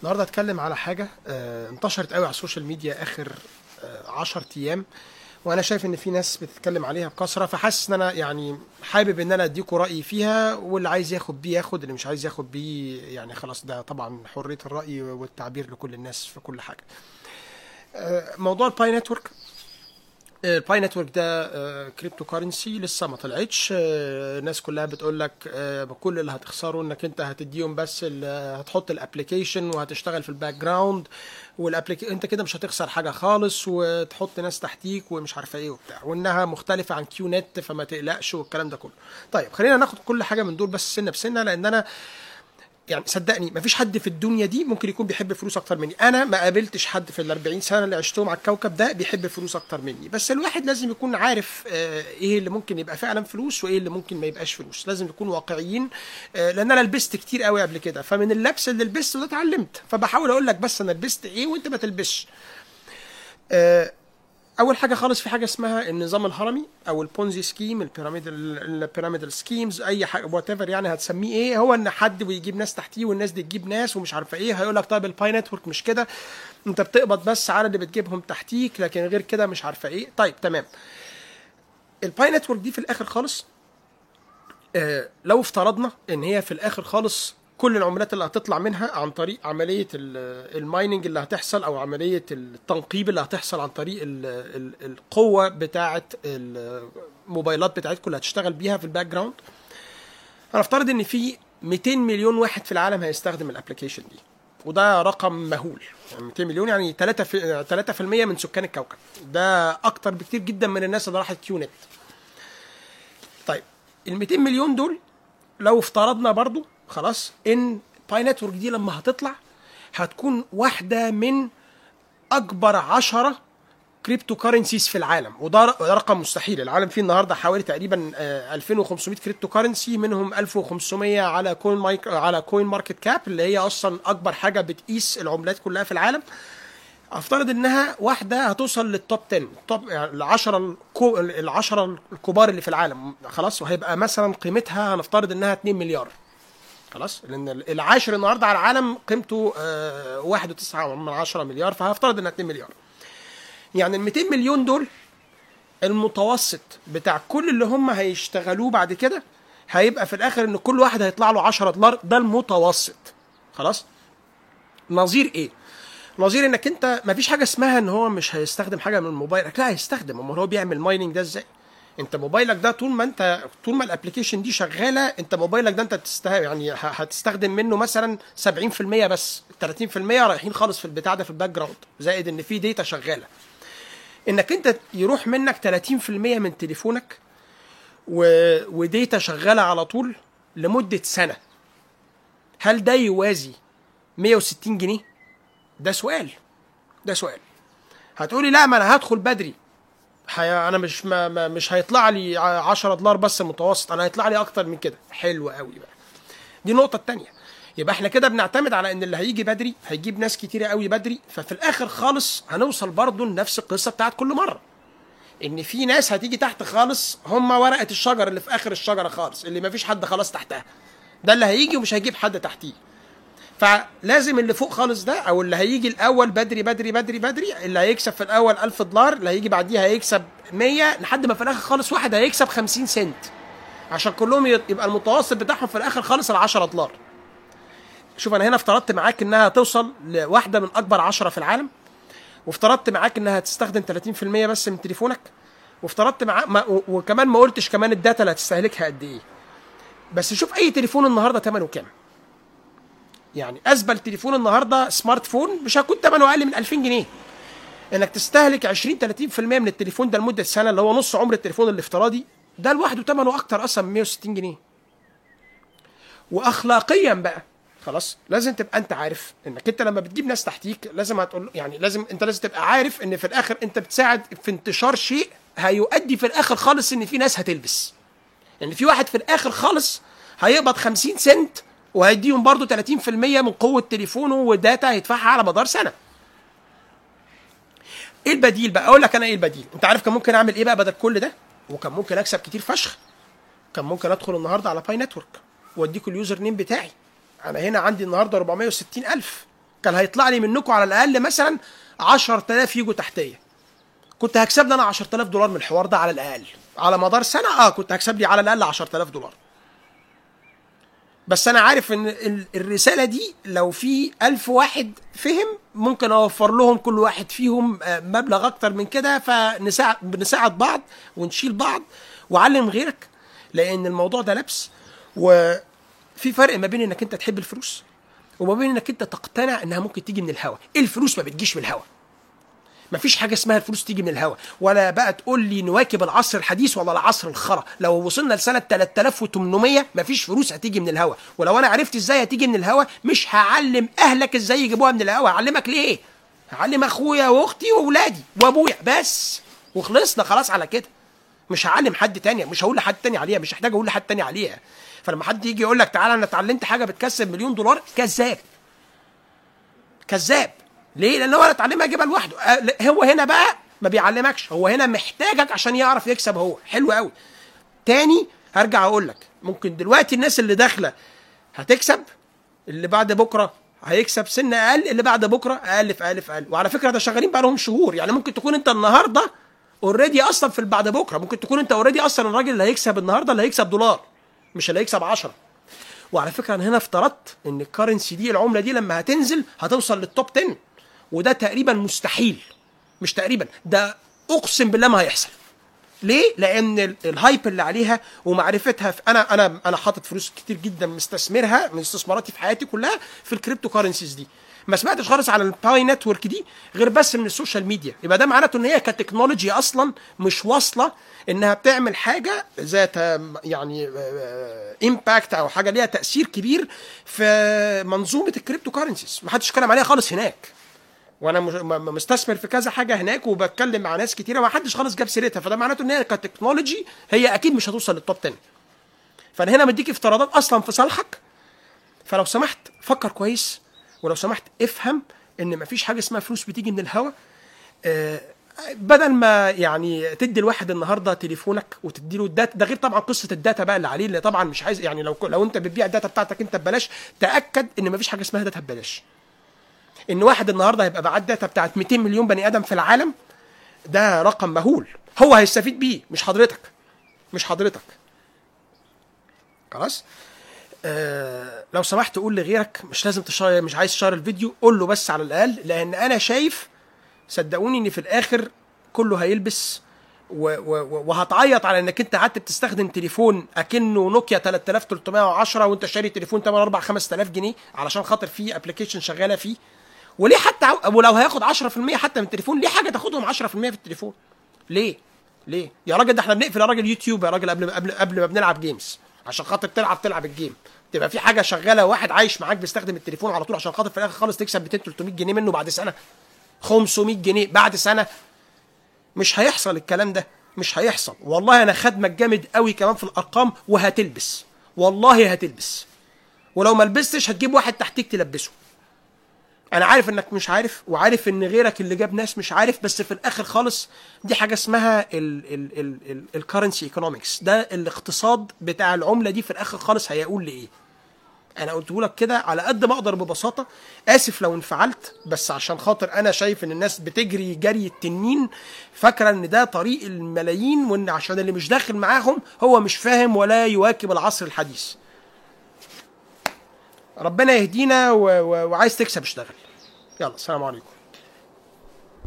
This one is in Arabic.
النهارده هتكلم على حاجة آه، انتشرت قوي على ال social media آخر 10 أيام وأنا شايف إن في ناس بتتكلم عليها بكثرة فحاسس إن أنا يعني حابب إن أنا اديكم رأيي فيها واللي عايز ياخد بيه ياخد اللي مش عايز ياخد بيه يعني خلاص ده طبعا حرية الرأي والتعبير لكل الناس في كل حاجة. آه، موضوع ال Pi Network ال Pi Network ده cryptocurrency لسه ما طلعتش. آه، الناس كلها بتقول لك آه، كل اللي هتخسره إنك أنت هتديهم بس هتحط ال application وهتشتغل في ال background وال application أنت كده مش هتخسر حاجة خالص وتحط ناس تحتيك ومش عارفه إيه وبتاع وإنها مختلفة عن QNET فما تقلقش والكلام ده كله. طيب خلينا ناخد كل حاجة من دول بس سنة بسنة لأن أنا يعني صدقني مفيش حد في الدنيا دي ممكن يكون بيحب الفلوس أكتر مني. أنا ما قابلتش حد في ال 40 سنة اللي عشتهم على الكوكب ده بيحب الفلوس أكتر مني. بس الواحد لازم يكون عارف آه، إيه اللي ممكن يبقى فعلا فلوس وإيه اللي ممكن ما يبقاش فلوس. لازم نكون واقعيين آه، لأن أنا لبست كتير قوي قبل كده. فمن اللبس اللي لبسته ده اتعلمت. فبحاول أقول لك بس أنا لبست إيه وأنت ما تلبسش. آه، أول حاجة خالص في حاجة اسمها النظام الهرمي أو ال Ponzi scheme ال pyramidal ال pyramidal schemes أي حاجة whatever يعني هتسميه إيه. هو إن حد ويجيب ناس تحتيه والناس دي تجيب ناس ومش عارفة إيه. هيقول لك طيب ال Pi Network مش كده. أنت بتقبض بس على اللي بتجيبهم تحتيك لكن غير كده مش عارفة إيه. طيب تمام. ال Pi Network دي في الآخر خالص آه، لو افترضنا إن هي في الآخر خالص كل العملات اللي هتطلع منها عن طريق عملية ال- ال mining اللي هتحصل أو عملية التنقيب اللي هتحصل عن طريق ال ال القوة بتاعه الموبايلات بتاعتكم اللي هتشتغل بيها في ال background هنفترض إن في 200 مليون واحد في العالم هيستخدم ال application دي وده رقم مهول. يعني 200 مليون يعني 3 في 3% من سكان الكوكب. ده أكتر بكتير جدا من الناس اللي راحت QNET طيب ال 200 مليون دول لو افترضنا برضو خلاص إن Pi Network دي لما هتطلع هتكون واحدة من أكبر عشرة cryptocurrencies في العالم وده رقم مستحيل. العالم فيه النهارده حوالي تقريبا آه، 2500 cryptocurrency منهم 1500 على Coin Mark على CoinMarketCap اللي هي أصلا أكبر حاجة بتقيس العملات كلها في العالم. أفترض إنها واحدة هتوصل لل top 10 top يعني العشرة الكو... العشرة الكبار اللي في العالم. خلاص وهيبقى مثلا قيمتها هنفترض إنها 2 مليار. خلاص؟ لأن العاشر النهارده على العالم قيمته آه، واحد وتسعة من عشرة مليار فهفترض إنها 2 مليار. يعني ال 200 مليون دول المتوسط بتاع كل اللي هم هيشتغلوه بعد كده هيبقى في الآخر إن كل واحد هيطلع له 10 دولار. ده المتوسط. خلاص؟ نظير إيه؟ نظير إنك أنت ما فيش حاجة اسمها إن هو مش هيستخدم حاجة من موبايلك لا هيستخدم. أمال هو بيعمل مايننج ده إزاي؟ انت موبايلك ده طول ما انت طول ما ال application دي شغالة انت موبايلك ده انت تسته يعني هتستخدم منه مثلا 70% بس 30% رايحين خالص في البتاع ده في ال background زائد ان في data شغالة. انك انت يروح منك 30% من تليفونك و... و data شغالة على طول لمدة سنة. هل ده يوازي 160 جنيه؟ ده سؤال. ده سؤال. هتقولي لا ما أنا هدخل بدري. حي... أنا مش ما... ما مش هيطلع لي 10 دولار بس متوسط أنا هيطلع لي أكتر من كده. حلو قوي بقى. دي النقطة التانية. يبقى إحنا كده بنعتمد على إن اللي هيجي بدري هيجيب ناس كتيرة قوي بدري ففي الآخر خالص هنوصل برضه لنفس القصة بتاعت كل مرة. إن في ناس هتيجي تحت خالص هم ورقة الشجر اللي في آخر الشجرة خالص اللي مفيش حد خلاص تحتها. ده اللي هيجي ومش هيجيب حد تحتيه. فلازم اللي فوق خالص ده أو اللي هيجي الأول بدري بدري بدري بدري اللي هيكسب في الأول 1000 دولار اللي هيجي بعديها هيكسب 100 لحد ما في الآخر خالص واحد هيكسب 50 سنت. عشان كلهم يبقى المتوسط بتاعهم في الآخر خالص ال 10 دولار. شوف أنا هنا افترضت معاك إنها توصل لواحدة من أكبر 10 في العالم وافترضت معاك إنها هتستخدم 30% بس من تليفونك وافترضت معاك ما وكمان ما قلتش كمان الداتا اللي هتستهلكها قد إيه. بس شوف أي تليفون النهارده ثمنه كام. يعني أزبل تليفون النهارده سمارت فون مش هيكون ثمنه أقل من 2000 جنيه. إنك تستهلك 20 30% من التليفون ده لمدة سنة اللي هو نص عمر التليفون الافتراضي ده لوحده ثمنه أكتر أصلا من 160 جنيه. واخلاقيا بقى خلاص لازم تبقى أنت عارف إنك أنت لما بتجيب ناس تحتيك لازم هتقول يعني لازم أنت لازم تبقى عارف إن في الآخر أنت بتساعد في انتشار شيء هيؤدي في الآخر خالص إن في ناس هتلبس. يعني في واحد في الآخر خالص هيقبض 50 سنت وهيديهم برضه 30% من قوة تليفونه و data هيدفعها على مدار سنة. إيه البديل بقى؟ أقول لك أنا إيه البديل. أنت عارف كان ممكن أعمل إيه بقى بدل كل ده؟ وكان ممكن أكسب كتير فشخ. كان ممكن أدخل النهارده على Pi Network وأديكوا ال username بتاعي. أنا هنا عندي النهارده 460 ألف. كان هيطلع لي منكم على الأقل مثلا 10000 يجوا تحتية. كنت هكسب لي أنا 10000 دولار من الحوار ده على الأقل. على مدار سنة؟ آه كنت هكسب لي على الأقل 10000 دولار. بس أنا عارف إن ال- الرسالة دي لو في ألف واحد فهم ممكن أوفر لهم كل واحد فيهم آه، مبلغ أكتر من كده فنساعد بعض ونشيل بعض وعلم غيرك لأن الموضوع ده لبس. وفي فرق ما بين إنك أنت تحب الفلوس وما بين إنك أنت تقتنع إنها ممكن تيجي من الهوا. الفلوس ما بتجيش من الهوا. مفيش حاجة اسمها الفلوس تيجي من الهوا. ولا بقى تقول لي نواكب العصر الحديث ولا العصر الخرا. لو وصلنا لسنة 3800 مفيش فلوس هتيجي من الهوا. ولو أنا عرفت إزاي هتيجي من الهوا مش هعلم أهلك إزاي يجيبوها من الهوا. هعلمك ليه؟ هعلم أخويا وأختي وأولادي وأبويا بس. وخلصنا خلاص على كده. مش هعلم حد تاني مش هقول لحد تاني عليها مش هحتاج أقول لحد تاني عليها. فلما حد يجي يقول لك تعالى أنا اتعلمت حاجة بتكسب مليون دولار كذاب. كذاب. ليه؟ لأن هو اتعلمها يجيبها لوحده آه، هو هنا بقى ما بيعلمكش. هو هنا محتاجك عشان يعرف يكسب هو. حلو قوي. تاني هرجع أقول لك ممكن دلوقتي الناس اللي داخلة هتكسب اللي بعد بكرة هيكسب سن أقل اللي بعد بكرة أقل في أقل في أقل. وعلى فكرة ده شغالين بقى لهم شهور. يعني ممكن تكون أنت النهارده already أصلا في بعد بكرة. ممكن تكون أنت already أصلا الراجل اللي هيكسب النهارده اللي هيكسب دولار مش اللي هيكسب 10 وعلى فكرة أنا هنا افترضت إن ال currency دي العملة دي لما هتنزل هتوصل لل top 10 وده تقريبا مستحيل. مش تقريبا ده أقسم بالله ما هيحصل. ليه؟ لأن ال- ال hype اللي عليها ومعرفتها في أنا أنا أنا حاطط فلوس كتير جدا مستثمرها من استثماراتي في حياتي كلها في ال cryptocurrencies دي. ما سمعتش خالص على ال Pi Network دي غير بس من ال social media. يبقى ده معناته إن هي ك technology أصلا مش واصلة إنها بتعمل حاجة ذات يعني impact أو حاجة ليها تأثير كبير في منظومة ال cryptocurrencies ما حدش اتكلم عليها خالص هناك. وأنا مستثمر في كذا حاجة هناك وبتكلم مع ناس كتيرة ما حدش خالص جاب سيرتها. فده معناته إن هي ك technology هي أكيد مش هتوصل لل top 10 فأنا هنا مديك افتراضات أصلا في صالحك. فلو سمحت فكر كويس. ولو سمحت افهم إن مفيش حاجة اسمها فلوس بتيجي من الهوا. آه، بدل ما يعني تدي الواحد النهارده تليفونك وتدي له ال data ده غير طبعا قصة ال data بقى اللي عليه اللي طبعا مش عايز يعني لو لو أنت بتبيع ال data بتاعتك أنت ببلاش تأكد إن مفيش حاجة اسمها data ببلاش. إن واحد النهارده هيبقى معاه ال data بتاعت 200 مليون بني آدم في العالم ده رقم مهول. هو هيستفيد بيه مش حضرتك. مش حضرتك. خلاص؟ آه لو سمحت قول لغيرك مش لازم تشير مش عايز تشير الفيديو قول له بس على الأقل لأن أنا شايف صدقوني إن في الآخر كله هيلبس و و وهتعيط على إنك أنت قعدت بتستخدم تليفون أكنه نوكيا 3310 وأنت شاري تليفون تمن 4 5000 جنيه علشان خاطر فيه application شغالة فيه. وليه حتى ولو هياخد 10% حتى من التليفون ليه حاجة تاخدهم 10% في التليفون؟ ليه؟ ليه؟ يا راجل ده إحنا بنقفل يا راجل يوتيوب يا راجل قبل قبل قبل ما بنلعب games عشان خاطر تلعب تلعب الجيم تبقى في حاجة شغالة واحد عايش معاك بيستخدم التليفون على طول عشان خاطر في الآخر خالص تكسب 200 300 جنيه منه بعد سنة. 500 جنيه بعد سنة. مش هيحصل الكلام ده. مش هيحصل. والله أنا خدمك جامد قوي كمان في الأرقام وهتلبس. والله هتلبس. ولو ما لبستش هتجيب واحد تحتيك تلبسه. أنا عارف إنك مش عارف وعارف إن غيرك اللي جاب ناس مش عارف بس في الآخر خالص دي حاجة اسمها ال currency economics ده الاقتصاد بتاع العملة دي في الآخر خالص هيقول لإيه. أنا قلته لك كده على قد ما أقدر ببساطة آسف لو انفعلت بس عشان خاطر أنا شايف إن الناس بتجري جري التنين فاكرة إن ده طريق الملايين وإن عشان اللي مش داخل معاهم هو مش فاهم ولا يواكب العصر الحديث. ربنا يهدينا و... و... وعايز تكسب اشتغل. يلا السلام عليكم.